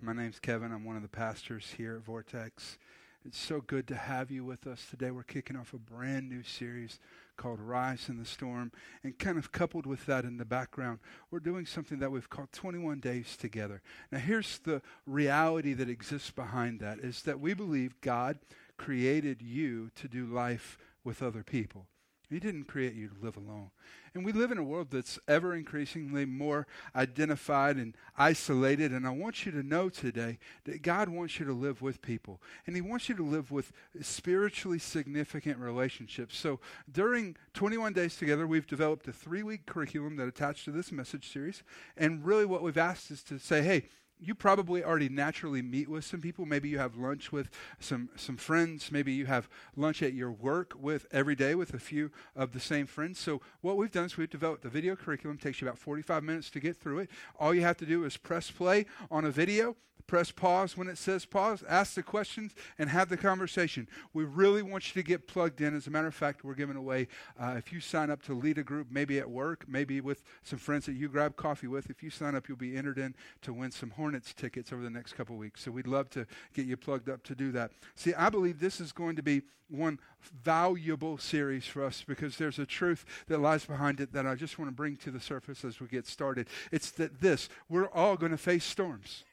My name's Kevin. I'm one of the pastors here at Vortex. It's so good to have you with us today. We're kicking off a brand new series called Rise in the Storm. And kind of coupled with that in the background, we're doing something that we've called 21 Days Together. Now, here's the reality that exists behind that is that we believe God created you to do life with other people. He didn't create you to live alone. And we live in a world that's ever increasingly more identified and isolated. And I want you to know today that God wants you to live with people. And He wants you to live with spiritually significant relationships. So during 21 Days Together, we've developed a three week curriculum that attached to this message series. And really, what we've asked is to say, hey, you probably already naturally meet with some people. Maybe you have lunch with some, some friends. Maybe you have lunch at your work with every day with a few of the same friends. So what we've done is we've developed the video curriculum. It takes you about 45 minutes to get through it. All you have to do is press play on a video, press pause when it says pause, ask the questions, and have the conversation. We really want you to get plugged in. As a matter of fact, we're giving away, uh, if you sign up to lead a group, maybe at work, maybe with some friends that you grab coffee with, if you sign up, you'll be entered in to win some Hornets tickets over the next couple weeks. So we'd love to get you plugged up to do that. See, I believe this is going to be one valuable series for us because there's a truth that lies behind it that I just want to bring to the surface as we get started. It's that this, we're all going to face storms.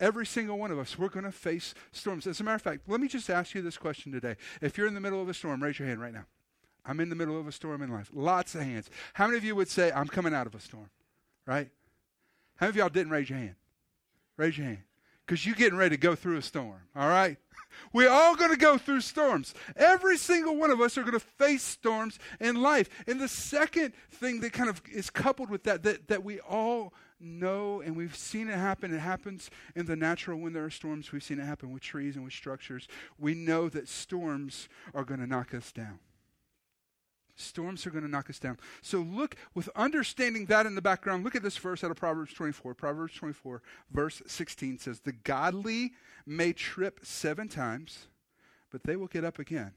Every single one of us, we're going to face storms. As a matter of fact, let me just ask you this question today. If you're in the middle of a storm, raise your hand right now. I'm in the middle of a storm in life. Lots of hands. How many of you would say, I'm coming out of a storm? Right? How many of y'all didn't raise your hand? Raise your hand. Because you're getting ready to go through a storm, all right? We're all going to go through storms. Every single one of us are going to face storms in life. And the second thing that kind of is coupled with that, that, that we all know and we've seen it happen, it happens in the natural when there are storms. We've seen it happen with trees and with structures. We know that storms are going to knock us down. Storms are going to knock us down. So look, with understanding that in the background, look at this verse out of Proverbs 24. Proverbs 24, verse 16 says, The godly may trip seven times, but they will get up again.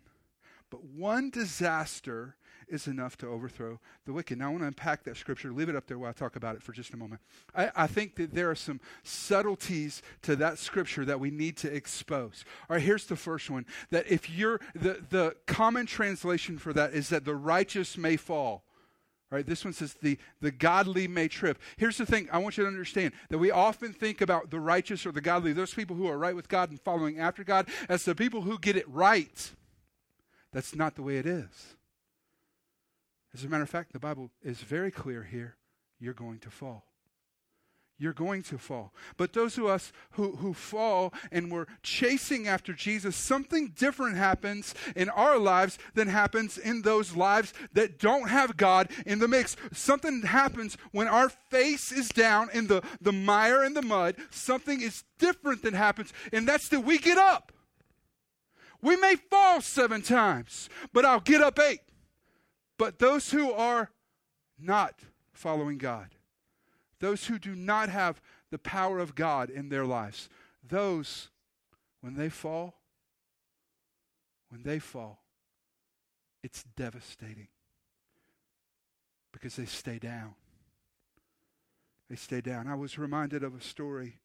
But one disaster is enough to overthrow the wicked. Now, I want to unpack that scripture. Leave it up there while I talk about it for just a moment. I, I, think that there are some subtleties to that scripture that we need to expose. All right, here's the first one that if you're, the, the common translation for that is that the righteous may fall. All right, this one says the, the godly may trip. Here's the thing I want you to understand that we often think about the righteous or the godly, those people who are right with God and following after God, as the people who get it right. That's not the way it is. As a matter of fact, the Bible is very clear here you're going to fall. You're going to fall. But those of us who, who fall and we're chasing after Jesus, something different happens in our lives than happens in those lives that don't have God in the mix. Something happens when our face is down in the, the mire and the mud. Something is different that happens, and that's that we get up. We may fall seven times, but I'll get up eight. But those who are not following God, those who do not have the power of God in their lives, those, when they fall, when they fall, it's devastating because they stay down. They stay down. I was reminded of a story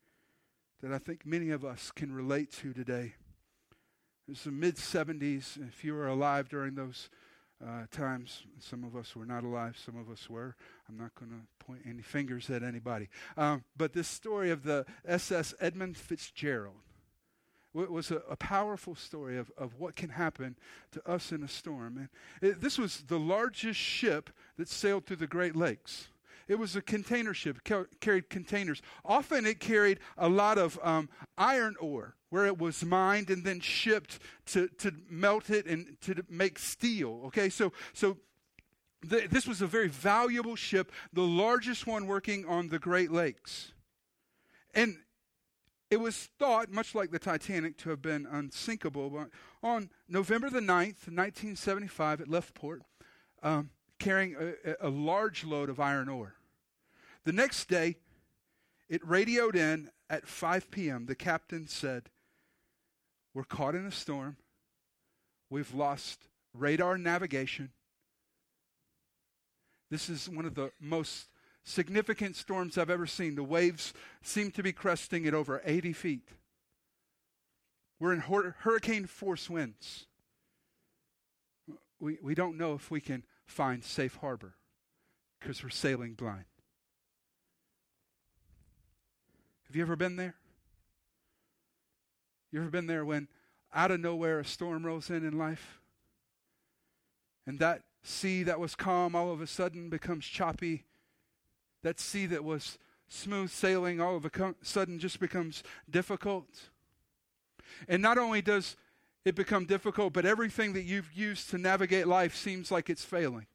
that I think many of us can relate to today. It was the mid 70s. If you were alive during those uh, times, some of us were not alive, some of us were. I'm not going to point any fingers at anybody. Um, but this story of the SS Edmund Fitzgerald was a, a, powerful story of, of what can happen to us in a storm. And it, this was the largest ship that sailed through the Great Lakes. It was a container ship, carried containers. Often it carried a lot of um, iron ore where it was mined and then shipped to, to melt it and to make steel. Okay, so, so the, this was a very valuable ship, the largest one working on the Great Lakes. And it was thought, much like the Titanic, to have been unsinkable. But on November the 9th, 1975, it left port, um, carrying a, a large load of iron ore. The next day, it radioed in at 5 p.m. The captain said, We're caught in a storm. We've lost radar navigation. This is one of the most significant storms I've ever seen. The waves seem to be cresting at over 80 feet. We're in hur- hurricane force winds. We, we don't know if we can find safe harbor because we're sailing blind. Have you ever been there? You ever been there when out of nowhere a storm rolls in in life? And that sea that was calm all of a sudden becomes choppy that sea that was smooth sailing all of a sudden just becomes difficult. And not only does it become difficult, but everything that you've used to navigate life seems like it's failing.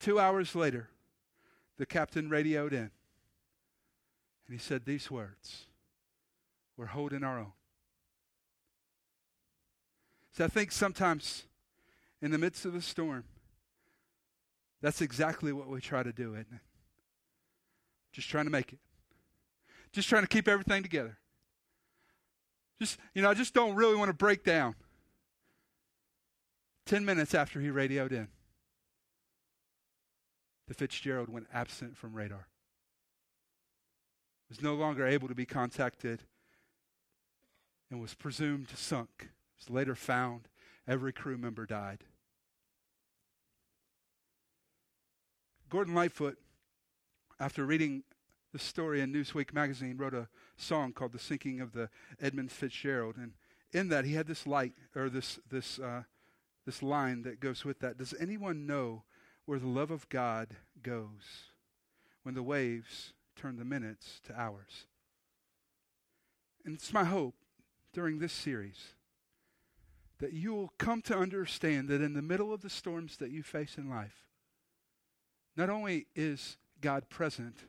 Two hours later, the captain radioed in, and he said these words We're holding our own. So I think sometimes in the midst of a storm, that's exactly what we try to do, isn't it? Just trying to make it. Just trying to keep everything together. Just, you know, I just don't really want to break down. Ten minutes after he radioed in, the Fitzgerald went absent from radar. Was no longer able to be contacted and was presumed sunk. Was later found. Every crew member died. Gordon Lightfoot, after reading the story in Newsweek magazine, wrote a song called "The Sinking of the Edmund Fitzgerald," and in that he had this light or this this uh, this line that goes with that. Does anyone know where the love of God goes when the waves turn the minutes to hours? And it's my hope during this series that you will come to understand that in the middle of the storms that you face in life, not only is God present,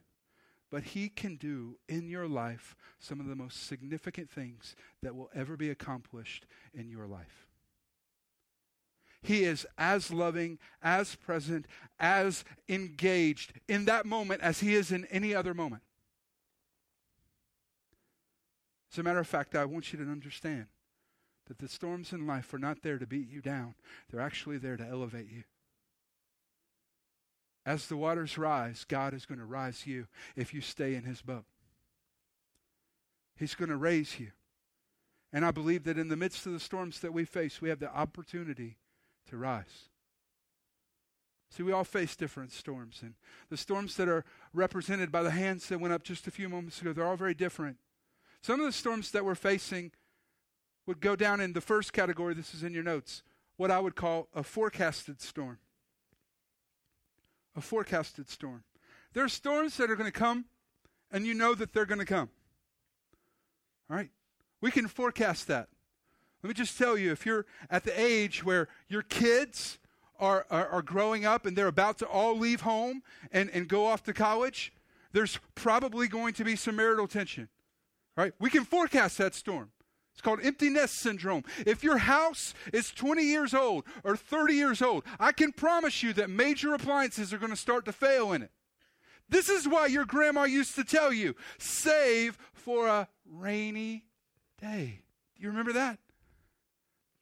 but He can do in your life some of the most significant things that will ever be accomplished in your life. He is as loving, as present, as engaged in that moment as He is in any other moment. As a matter of fact, I want you to understand that the storms in life are not there to beat you down, they're actually there to elevate you. As the waters rise, God is going to rise you if you stay in his boat. He's going to raise you. And I believe that in the midst of the storms that we face, we have the opportunity to rise. See, we all face different storms. And the storms that are represented by the hands that went up just a few moments ago, they're all very different. Some of the storms that we're facing would go down in the first category, this is in your notes, what I would call a forecasted storm a forecasted storm. There are storms that are going to come, and you know that they're going to come. All right? We can forecast that. Let me just tell you if you're at the age where your kids are, are, are, growing up and they're about to all leave home and, and go off to college, there's probably going to be some marital tension. All right? We can forecast that storm. It's called empty nest syndrome. If your house is 20 years old or 30 years old, I can promise you that major appliances are going to start to fail in it. This is why your grandma used to tell you save for a rainy day. Do you remember that?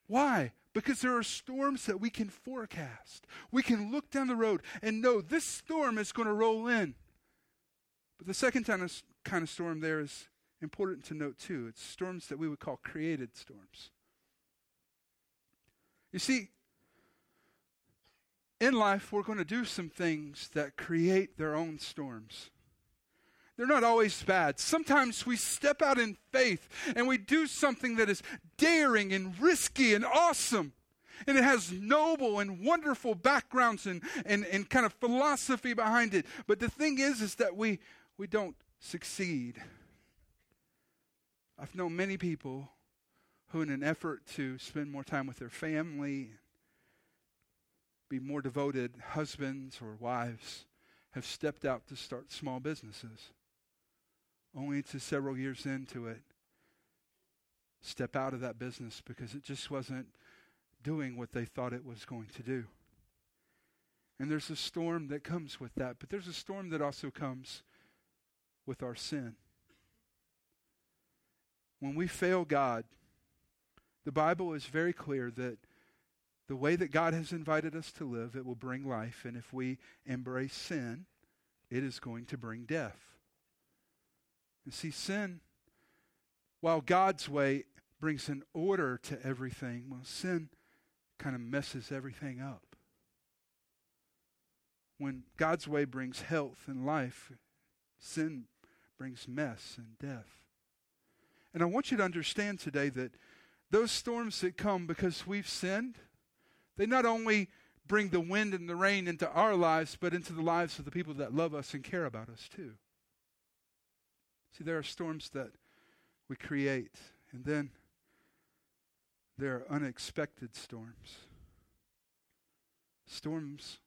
Why? Because there are storms that we can forecast. We can look down the road and know this storm is going to roll in. But the second kind of kind of storm there is important to note too. It's storms that we would call created storms. You see, in life, we're going to do some things that create their own storms. They're not always bad. Sometimes we step out in faith and we do something that is daring and risky and awesome. And it has noble and wonderful backgrounds and, and, and kind of philosophy behind it. But the thing is, is that we, we don't succeed. I've known many people who, in an effort to spend more time with their family, be more devoted husbands or wives, have stepped out to start small businesses. only to several years into it step out of that business because it just wasn't doing what they thought it was going to do. And there's a storm that comes with that, but there's a storm that also comes with our sin. When we fail God, the Bible is very clear that the way that God has invited us to live, it will bring life. And if we embrace sin, it is going to bring death. You see, sin, while God's way brings an order to everything, well, sin kind of messes everything up. When God's way brings health and life, sin brings mess and death. And I want you to understand today that those storms that come because we've sinned, they not only bring the wind and the rain into our lives, but into the lives of the people that love us and care about us too. See, there are storms that we create, and then there are unexpected storms. Storms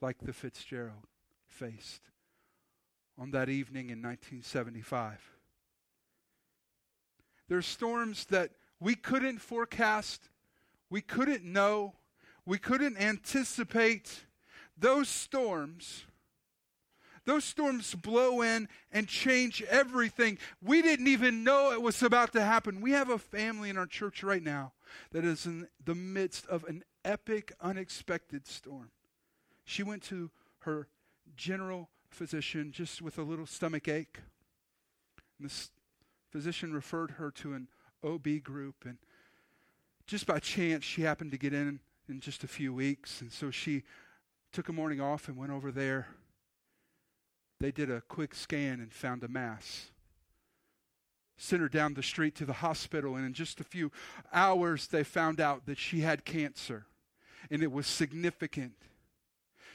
like the Fitzgerald faced on that evening in 1975. There's storms that we couldn't forecast, we couldn't know, we couldn't anticipate. Those storms, those storms blow in and change everything. We didn't even know it was about to happen. We have a family in our church right now that is in the midst of an epic, unexpected storm. She went to her general physician just with a little stomach ache. And this physician referred her to an OB group, and just by chance, she happened to get in in just a few weeks, and so she took a morning off and went over there. They did a quick scan and found a mass. Sent her down the street to the hospital, and in just a few hours, they found out that she had cancer, and it was significant.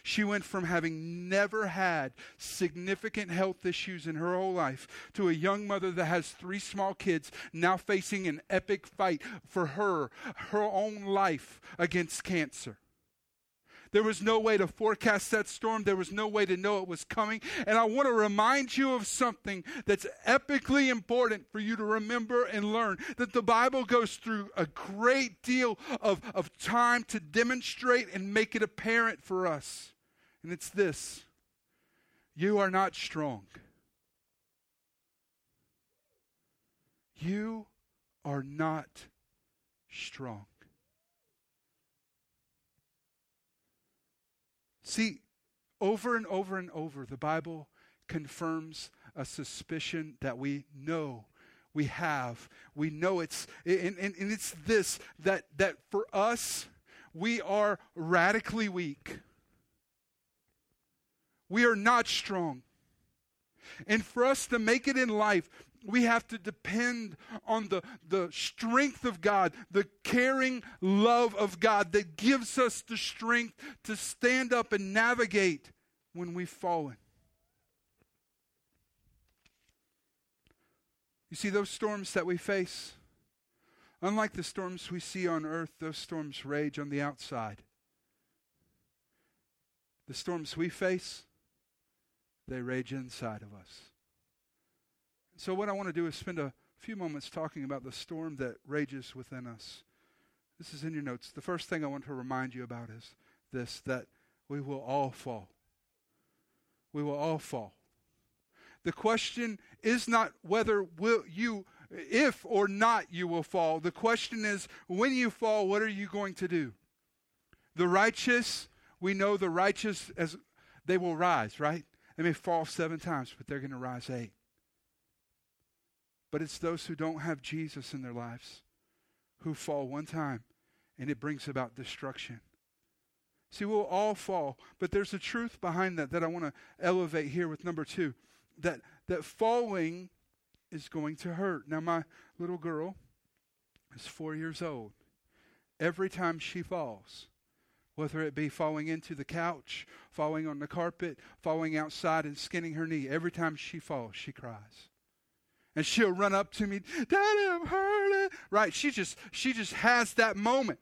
She went from having never had significant health issues in her whole life to a young mother that has three small kids now facing an epic fight for her, her own life against cancer. There was no way to forecast that storm. There was no way to know it was coming. And I want to remind you of something that's epically important for you to remember and learn that the Bible goes through a great deal of, of time to demonstrate and make it apparent for us. And it's this you are not strong. You are not strong. See, over and over and over, the Bible confirms a suspicion that we know we have. We know it's, and, and, and it's this that, that for us, we are radically weak. We are not strong. And for us to make it in life, we have to depend on the, the strength of God, the caring love of God that gives us the strength to stand up and navigate when we've fallen. You see, those storms that we face, unlike the storms we see on earth, those storms rage on the outside. The storms we face, they rage inside of us. So, what I want to do is spend a few moments talking about the storm that rages within us. This is in your notes. The first thing I want to remind you about is this that we will all fall. We will all fall. The question is not whether will you if or not you will fall. The question is when you fall, what are you going to do? The righteous, we know the righteous as they will rise, right? They may fall seven times, but they're going to rise eight. But it's those who don't have Jesus in their lives who fall one time and it brings about destruction. See, we'll all fall, but there's a truth behind that that I want to elevate here with number two that, that falling is going to hurt. Now, my little girl is four years old. Every time she falls, whether it be falling into the couch, falling on the carpet, falling outside and skinning her knee. Every time she falls, she cries. And she'll run up to me, Daddy, I'm hurting. Right? She just she just has that moment.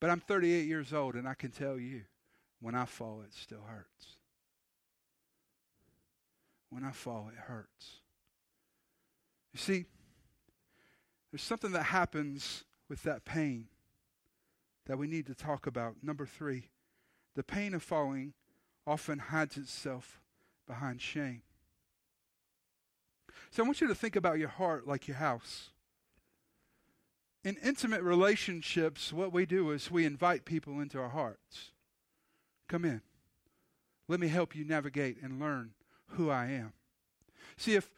But I'm 38 years old, and I can tell you, when I fall, it still hurts. when I fall, it hurts. You see, there's something that happens with that pain that we need to talk about. Number three, the pain of falling often hides itself behind shame. So I want you to think about your heart like your house. In intimate relationships, what we do is we invite people into our hearts. Come in. Let me help you navigate and learn who I am. See, if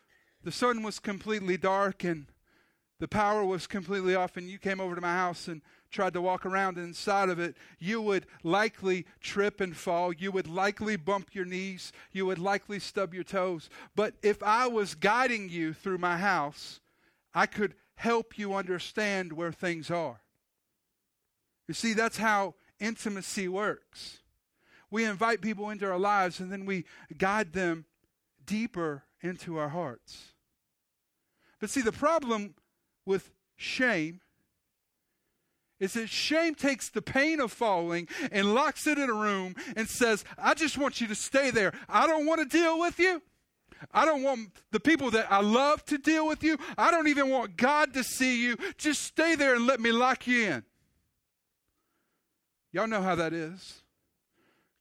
the sun was completely dark and the power was completely off and you came over to my house and tried to walk around inside of it, you would likely trip and fall. You would likely bump your knees. You would likely stub your toes. But if I was guiding you through my house, I could help you understand where things are. You see, that's how intimacy works. We invite people into our lives and then we guide them deeper into our hearts. But see, the problem with shame is that shame takes the pain of falling and locks it in a room and says, I just want you to stay there. I don't want to deal with you. I don't want the people that I love to deal with you. I don't even want God to see you. Just stay there and let me lock you in. Y'all know how that is.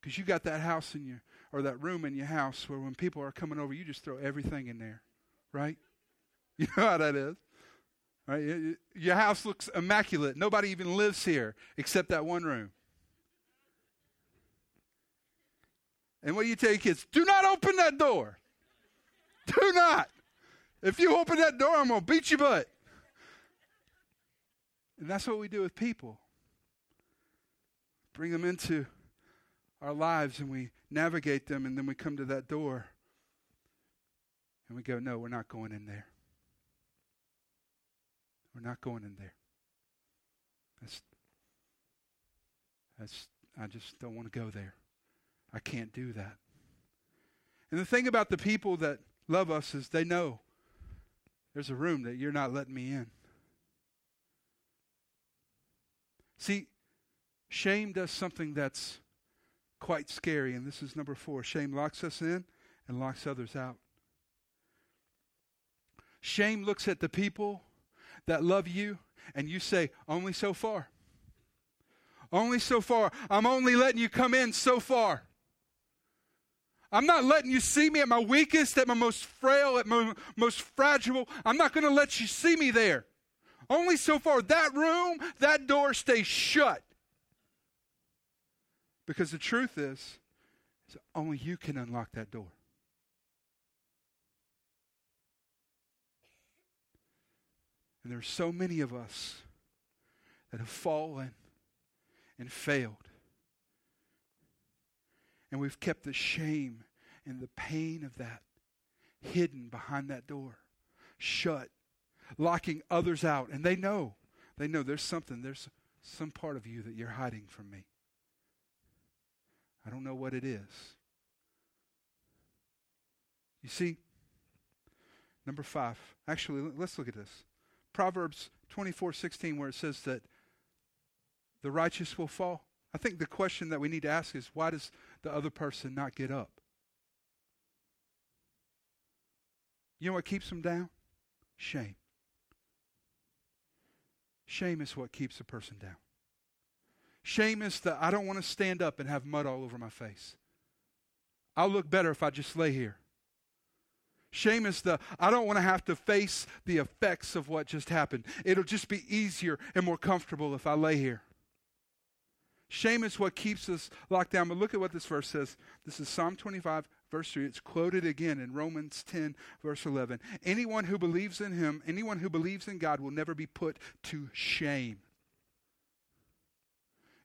Because you got that house in your, or that room in your house where when people are coming over, you just throw everything in there, right? You know how that is. Right? Your house looks immaculate. Nobody even lives here except that one room. And what you tell your kids? Do not open that door. Do not. If you open that door, I'm going to beat your butt. And that's what we do with people. Bring them into our lives and we navigate them, and then we come to that door and we go, No, we're not going in there. We're not going in there. That's, that's, I just don't want to go there. I can't do that. And the thing about the people that love us is they know there's a room that you're not letting me in. See, shame does something that's quite scary, and this is number four. Shame locks us in and locks others out. Shame looks at the people that love you, and you say, Only so far. Only so far. I'm only letting you come in so far. I'm not letting you see me at my weakest, at my most frail, at my most fragile. I'm not going to let you see me there. Only so far. That room, that door stays shut. Because the truth is, is only you can unlock that door. And there are so many of us that have fallen and failed. And we've kept the shame and the pain of that hidden behind that door, shut, locking others out. And they know, they know there's something, there's some part of you that you're hiding from me. I don't know what it is. You see, number five, actually, let's look at this. Proverbs 24 16, where it says that the righteous will fall. I think the question that we need to ask is why does the other person not get up? You know what keeps them down? Shame. Shame is what keeps a person down. Shame is the I don't want to stand up and have mud all over my face. I'll look better if I just lay here. Shame is the, I don't want to have to face the effects of what just happened. It'll just be easier and more comfortable if I lay here. Shame is what keeps us locked down. But look at what this verse says. This is Psalm 25, verse 3. It's quoted again in Romans 10, verse 11. Anyone who believes in him, anyone who believes in God will never be put to shame.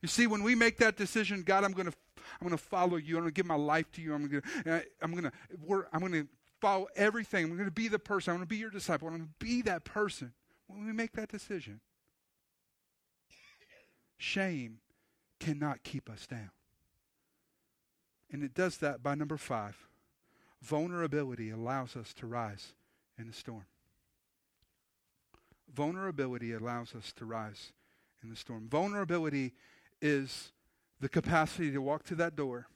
You see, when we make that decision, God, I'm going to, I'm going to follow you. I'm going to give my life to you. I'm going to, uh, I'm going to, I'm going to follow everything. I'm going to be the person. I'm going to be your disciple. I'm going to be that person. When we make that decision, shame cannot keep us down. And it does that by number five. Vulnerability allows us to rise in the storm. Vulnerability allows us to rise in the storm. Vulnerability is the capacity to walk to that door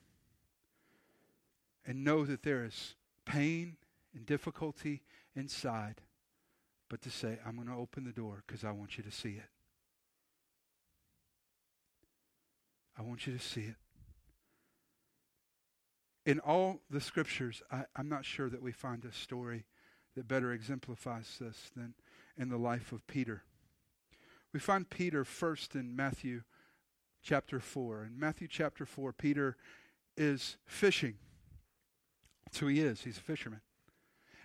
and know that there is pain and difficulty inside, but to say, I'm going to open the door because I want you to see it. I want you to see it. In all the scriptures, I, am not sure that we find a story that better exemplifies this than in the life of Peter. We find Peter first in Matthew chapter 4. In Matthew chapter 4, Peter is fishing. That's who he is. He's a fisherman.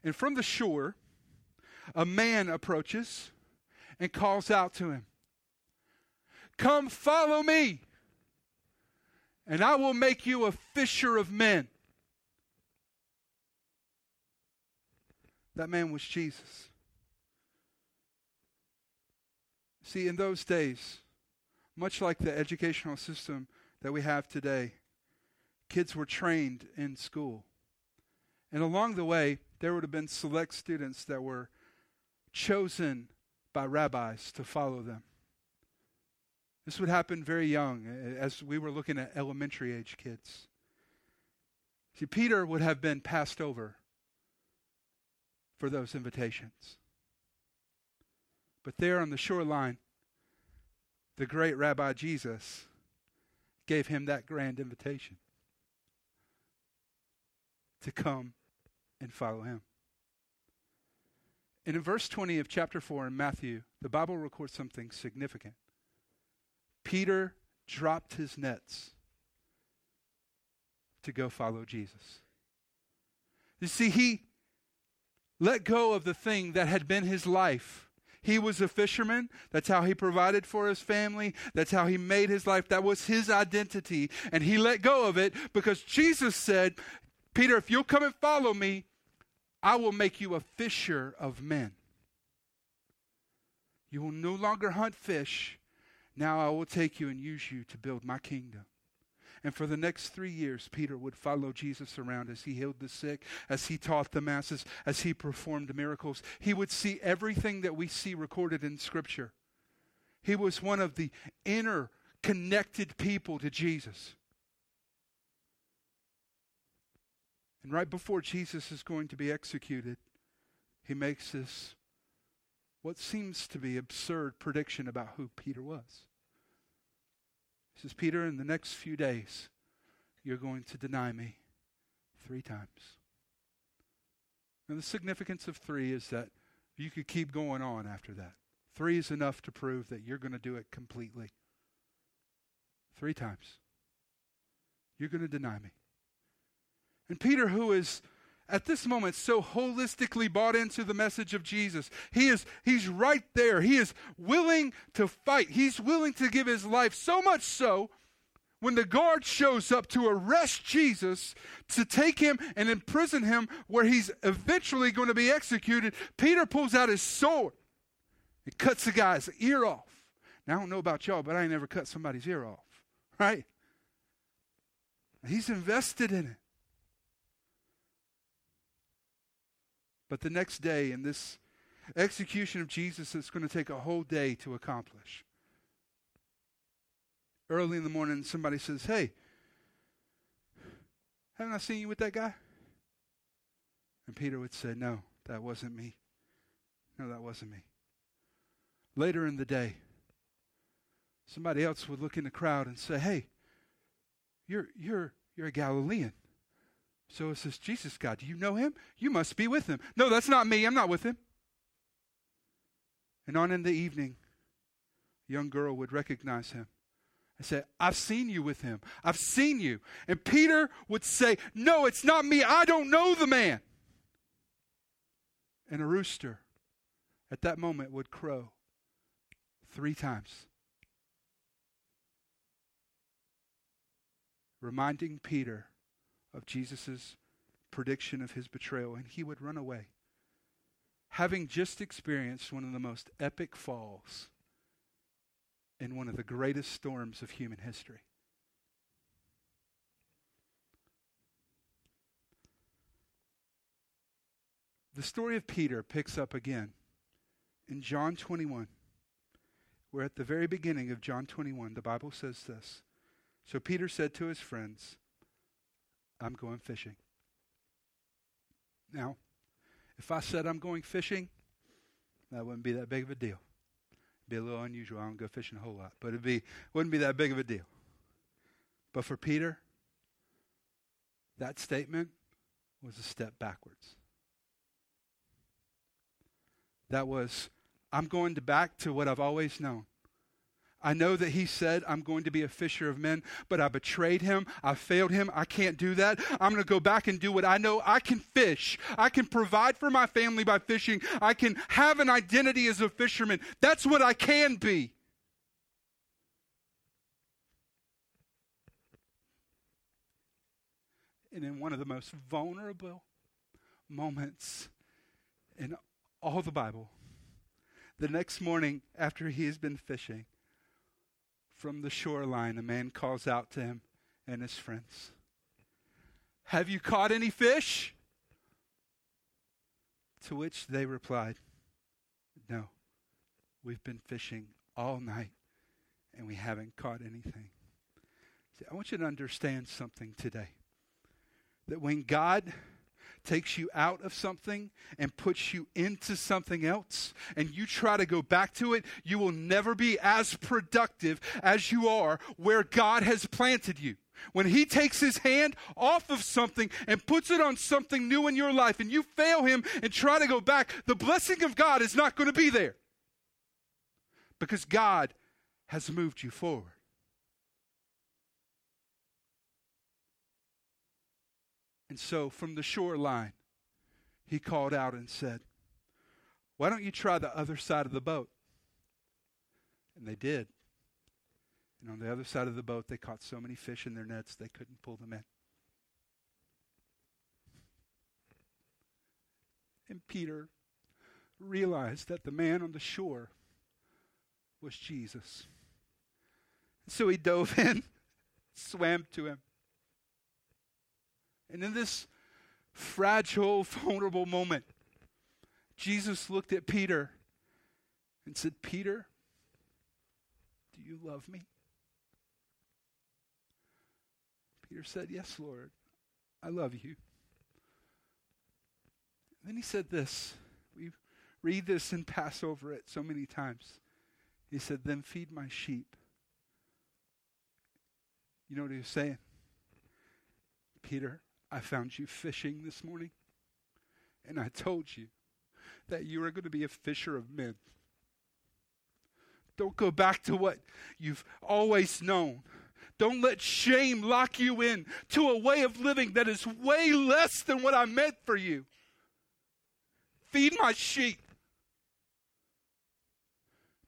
And from the shore, a man approaches and calls out to him, Come follow me, and I will make you a fisher of men. That man was Jesus. See, in those days, much like the educational system that we have today, kids were trained in school. And along the way, there would have been select students that were chosen by rabbis to follow them. This would happen very young, as we were looking at elementary age kids. See, Peter would have been passed over for those invitations. But there on the shoreline, the great Rabbi Jesus gave him that grand invitation to come and follow him. And in verse 20 of chapter 4 in Matthew, the Bible records something significant. Peter dropped his nets to go follow Jesus. You see, he let go of the thing that had been his life. He was a fisherman. That's how he provided for his family. That's how he made his life. That was his identity. And he let go of it because Jesus said, Peter, if you'll come and follow me, I will make you a fisher of men. You will no longer hunt fish. Now I will take you and use you to build my kingdom. And for the next three years, Peter would follow Jesus around as he healed the sick, as he taught the masses, as he performed miracles. He would see everything that we see recorded in Scripture. He was one of the inner connected people to Jesus. And right before Jesus is going to be executed, he makes this what seems to be absurd prediction about who Peter was. He says, Peter, in the next few days, you're going to deny me three times. And the significance of three is that you could keep going on after that. Three is enough to prove that you're going to do it completely. Three times. You're going to deny me. And Peter, who is at this moment so holistically bought into the message of Jesus. He is he's right there. He is willing to fight. He's willing to give his life so much so when the guard shows up to arrest Jesus to take him and imprison him where he's eventually going to be executed, Peter pulls out his sword and cuts the guy's ear off. Now I don't know about y'all, but I ain't never cut somebody's ear off, right? He's invested in it. But the next day, in this execution of Jesus, it's going to take a whole day to accomplish. Early in the morning, somebody says, Hey, haven't I seen you with that guy? And Peter would say, No, that wasn't me. No, that wasn't me. Later in the day, somebody else would look in the crowd and say, Hey, you're, you're, you're a Galilean. So it says, Jesus, God, do you know him? You must be with him. No, that's not me. I'm not with him. And on in the evening, a young girl would recognize him. I say, I've seen you with him. I've seen you. And Peter would say, No, it's not me. I don't know the man. And a rooster at that moment would crow three times, reminding Peter of Jesus' prediction of his betrayal, and he would run away. Having just experienced one of the most epic falls in one of the greatest storms of human history. The story of Peter picks up again in John 21, where at the very beginning of John 21, the Bible says this. So Peter said to his friends, I'm going fishing. Now, If I said I'm going fishing, that wouldn't be that big of a deal. It'd be a little unusual. I don't go fishing a whole lot, but it'd be wouldn't be that big of a deal. But for Peter, that statement was a step backwards. That was, I'm going to back to what I've always known. I know that he said, I'm going to be a fisher of men, but I betrayed him. I failed him. I can't do that. I'm going to go back and do what I know. I can fish. I can provide for my family by fishing. I can have an identity as a fisherman. That's what I can be. And in one of the most vulnerable moments in all the Bible, the next morning after he has been fishing, from the shoreline, a man calls out to him and his friends Have you caught any fish? To which they replied, No, we've been fishing all night and we haven't caught anything. See, I want you to understand something today. That when God takes you out of something and puts you into something else, and you try to go back to it, you will never be as productive as you are where God has planted you. When He takes His hand off of something and puts it on something new in your life, and you fail Him and try to go back, the blessing of God is not going to be there because God has moved you forward. And so from the shoreline, he called out and said, Why don't you try the other side of the boat? And they did. And on the other side of the boat, they caught so many fish in their nets they couldn't pull them in. And Peter realized that the man on the shore was Jesus. So he dove in, swam to him. And in this fragile, vulnerable moment, Jesus looked at Peter and said, Peter, do you love me? Peter said, Yes, Lord, I love you. And then he said this. We read this and pass over it so many times. He said, Then feed my sheep. You know what he was saying? Peter, I found you fishing this morning, and I told you that you are going to be a fisher of men. Don't go back to what you've always known. Don't let shame lock you in to a way of living that is way less than what I meant for you. Feed my sheep.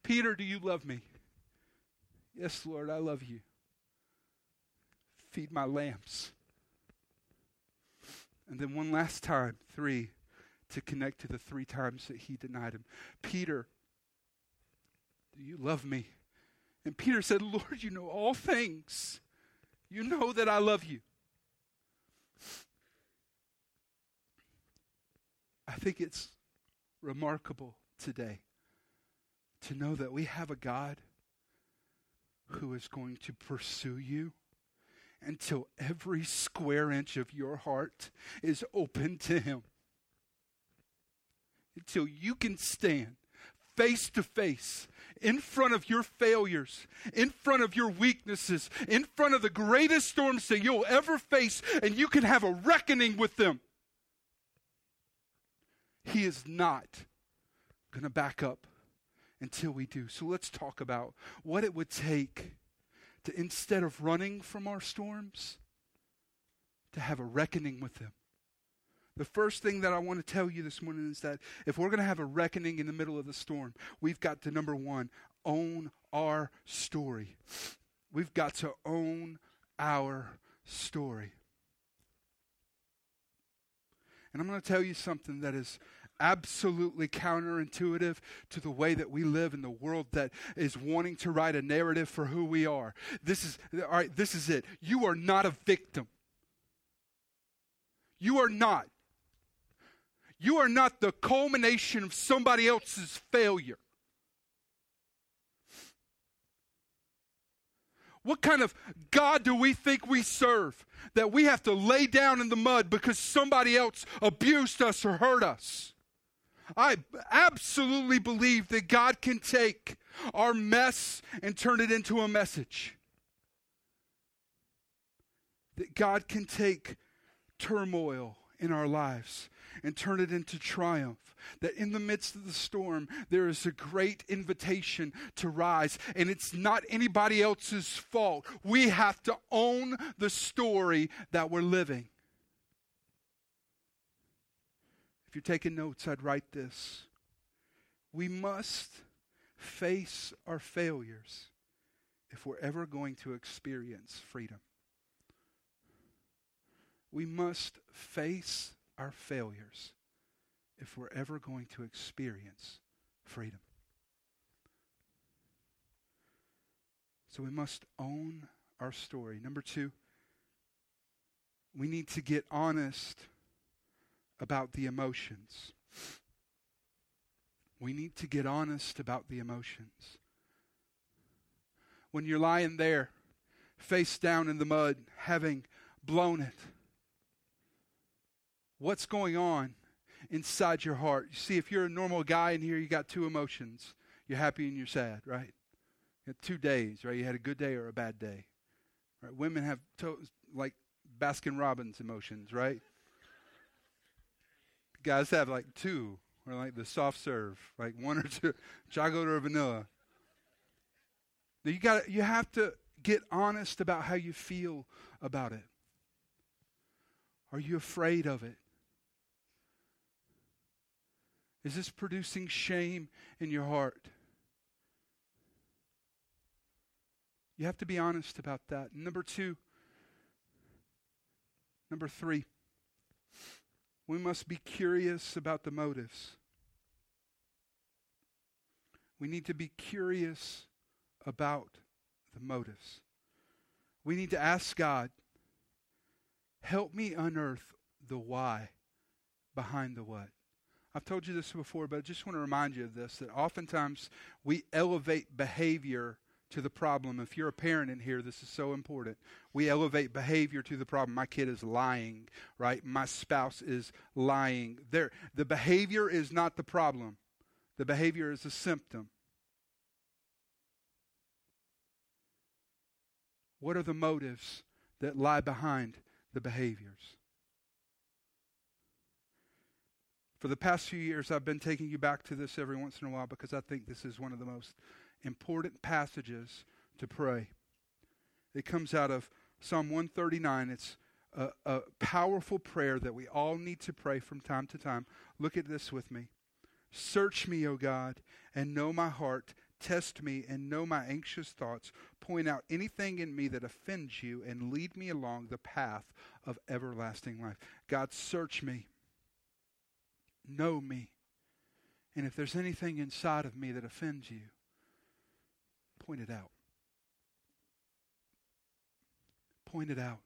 Peter, do you love me? Yes, Lord, I love you. Feed my lambs. And then one last time, three, to connect to the three times that he denied him. Peter, do you love me? And Peter said, Lord, you know all things. You know that I love you. I think it's remarkable today to know that we have a God who is going to pursue you until every square inch of your heart is open to Him. Until you can stand face to face in front of your failures, in front of your weaknesses, in front of the greatest storms that you'll ever face, and you can have a reckoning with them. He is not going to back up until we do. So let's talk about what it would take to instead of running from our storms, to have a reckoning with them. The first thing that I want to tell you this morning is that if we're going to have a reckoning in the middle of the storm, we've got to, number one, own our story. We've got to own our story. And I'm going to tell you something that is absolutely counterintuitive to the way that we live in the world that is wanting to write a narrative for who we are. This is all right, this is it. You are not a victim. You are not. You are not the culmination of somebody else's failure. What kind of God do we think we serve that we have to lay down in the mud because somebody else abused us or hurt us? I absolutely believe that God can take our mess and turn it into a message. That God can take turmoil in our lives and turn it into triumph. That in the midst of the storm, there is a great invitation to rise, and it's not anybody else's fault. We have to own the story that we're living. If you're taking notes, I'd write this. We must face our failures if we're ever going to experience freedom. We must face our failures if we're ever going to experience freedom. So we must own our story. Number two, we need to get honest about the emotions. We need to get honest about the emotions. When you're lying there, face down in the mud, having blown it, what's going on inside your heart? You see, if you're a normal guy in here, you got two emotions. You're happy and you're sad, right? You two days, right? You had a good day or a bad day. Right? Women have to- like Baskin Robbins emotions, right? Guys have like two, or like the soft serve, like one or two, chocolate or vanilla. You got you have to get honest about how you feel about it. Are you afraid of it? Is this producing shame in your heart? You have to be honest about that. Number two, number three, we must be curious about the motives. We need to be curious about the motives. We need to ask God, help me unearth the why behind the what. I've told you this before, but I just want to remind you of this that oftentimes we elevate behavior to the problem. If you're a parent in here, this is so important. We elevate behavior to the problem. My kid is lying, right? My spouse is lying. There, the behavior is not the problem. The behavior is a symptom. What are the motives that lie behind the behaviors? For the past few years, I've been taking you back to this every once in a while because I think this is one of the most important passages to pray. It comes out of Psalm 139. It's a, a, powerful prayer that we all need to pray from time to time. Look at this with me. Search me, O God, and know my heart. Test me and know my anxious thoughts. Point out anything in me that offends you and lead me along the path of everlasting life. God, search me know me. And if there's anything inside of me that offends you, point it out. Point it out.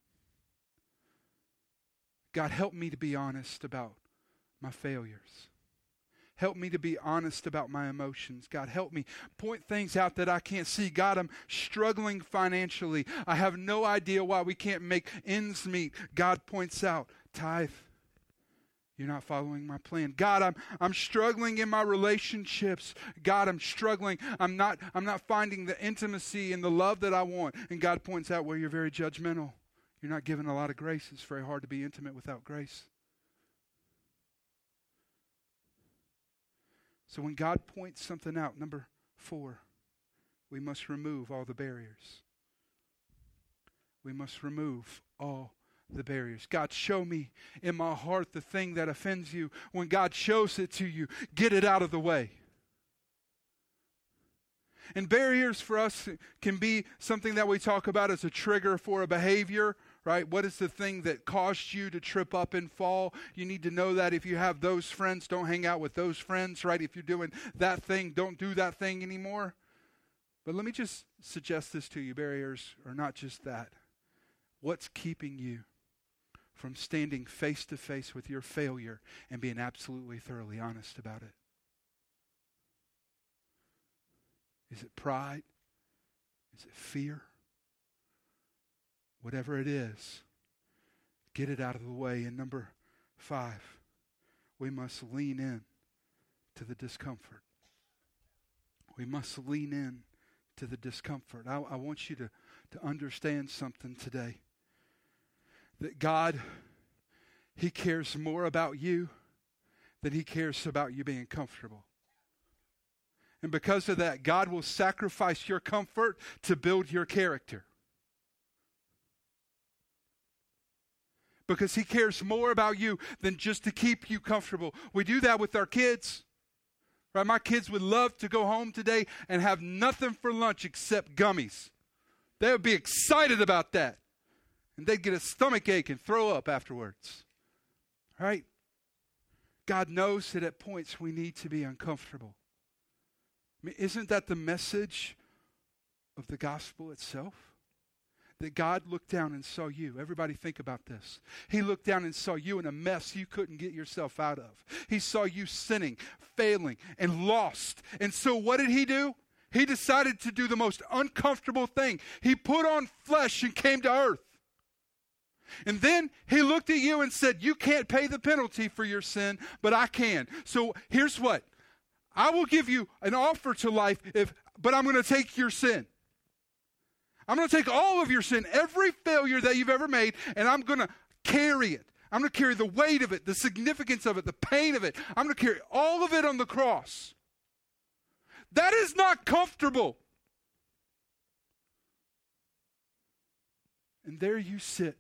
God, help me to be honest about my failures. Help me to be honest about my emotions. God, help me point things out that I can't see. God, I'm struggling financially. I have no idea why we can't make ends meet. God points out, tithe you're not following my plan. God, I'm, I'm struggling in my relationships. God, I'm struggling. I'm not, I'm not finding the intimacy and the love that I want. And God points out where you're very judgmental. You're not given a lot of grace. It's very hard to be intimate without grace. So when God points something out, number four, we must remove all the barriers. We must remove all the barriers. God, show me in my heart the thing that offends you. When God shows it to you, get it out of the way. And barriers for us can be something that we talk about as a trigger for a behavior, right? What is the thing that caused you to trip up and fall? You need to know that if you have those friends, don't hang out with those friends, right? If you're doing that thing, don't do that thing anymore. But let me just suggest this to you barriers are not just that. What's keeping you from standing face to face with your failure and being absolutely thoroughly honest about it? Is it pride? Is it fear? Whatever it is, get it out of the way. And number five, we must lean in to the discomfort. We must lean in to the discomfort. I, I want you to, to understand something today that God, He cares more about you than He cares about you being comfortable. And because of that, God will sacrifice your comfort to build your character. Because He cares more about you than just to keep you comfortable. We do that with our kids. Right? My kids would love to go home today and have nothing for lunch except gummies. They would be excited about that. And they'd get a stomach ache and throw up afterwards. Right? God knows that at points we need to be uncomfortable. I mean, isn't that the message of the gospel itself? that God looked down and saw you. Everybody think about this. He looked down and saw you in a mess you couldn't get yourself out of. He saw you sinning, failing, and lost. And so what did he do? He decided to do the most uncomfortable thing. He put on flesh and came to earth. And then he looked at you and said, You can't pay the penalty for your sin, but I can. So here's what I will give you an offer to life, if, but I'm going to take your sin. I'm going to take all of your sin, every failure that you've ever made, and I'm going to carry it. I'm going to carry the weight of it, the significance of it, the pain of it. I'm going to carry all of it on the cross. That is not comfortable. And there you sit,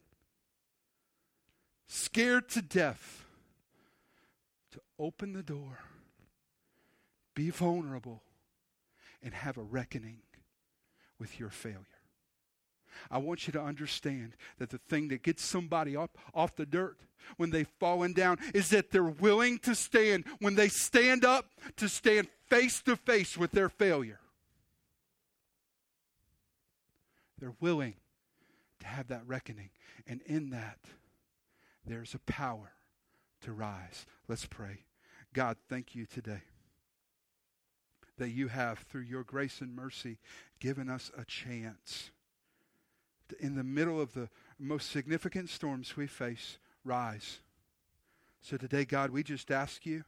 scared to death, to open the door, be vulnerable, and have a reckoning with your failure. I want you to understand that the thing that gets somebody up off the dirt when they've fallen down is that they're willing to stand, when they stand up, to stand face to face with their failure. They're willing to have that reckoning. And in that, there's a power to rise. Let's pray. God, thank you today that you have, through your grace and mercy, given us a chance in the middle of the most significant storms we face, rise. So today, God, we just ask you,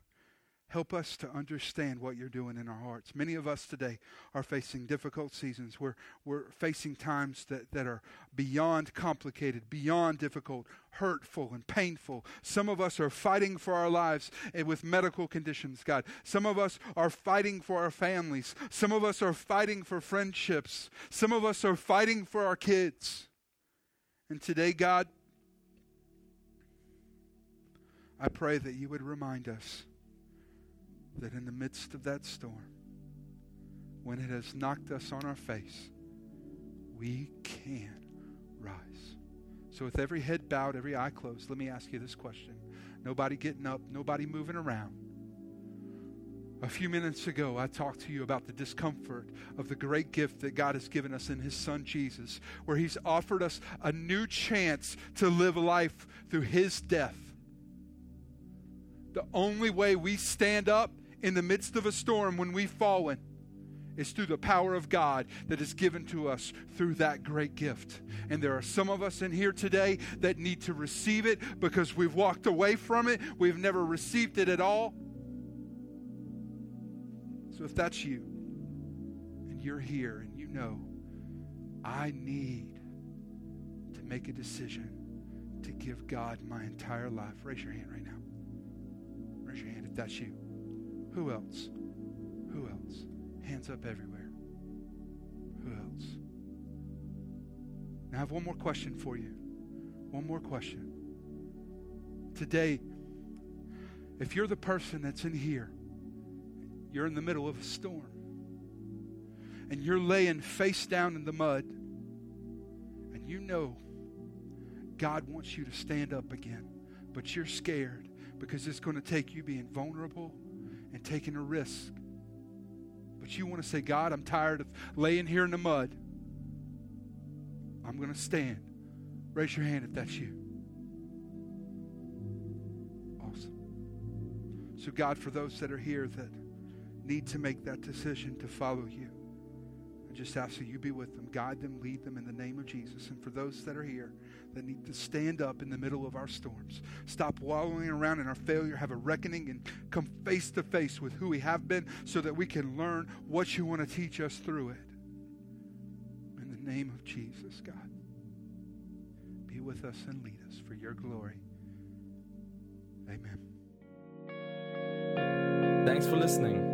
help us to understand what you're doing in our hearts. Many of us today are facing difficult seasons. We're, we're facing times that, that are beyond complicated, beyond difficult, hurtful, and painful. Some of us are fighting for our lives eh, with medical conditions, God. Some of us are fighting for our families. Some of us are fighting for friendships. Some of us are fighting for our kids. And today, God, I pray that you would remind us that in the midst of that storm, when it has knocked us on our face, we can rise. So, with every head bowed, every eye closed, let me ask you this question. Nobody getting up, nobody moving around. A few minutes ago, I talked to you about the discomfort of the great gift that God has given us in His Son Jesus, where He's offered us a new chance to live life through His death. The only way we stand up in the midst of a storm when we've fallen is through the power of God that is given to us through that great gift. And there are some of us in here today that need to receive it because we've walked away from it, we've never received it at all. So if that's you, and you're here and you know, I need to make a decision to give God my entire life, raise your hand right now. Raise your hand if that's you. Who else? Who else? Hands up everywhere. Who else? Now, I have one more question for you. One more question. Today, if you're the person that's in here, you're in the middle of a storm, and you're laying face down in the mud, and you know God wants you to stand up again, but you're scared because it's going to take you being vulnerable and taking a risk but you want to say, God, I'm tired of laying here in the mud. I'm going to stand. Raise your hand if that's you. Awesome. So, God, for those that are here that need to make that decision to follow you, just ask that you be with them, guide them, lead them in the name of Jesus. And for those that are here that need to stand up in the middle of our storms, stop wallowing around in our failure, have a reckoning, and come face to face with who we have been so that we can learn what you want to teach us through it. In the name of Jesus, God, be with us and lead us for your glory. Amen. Thanks for listening.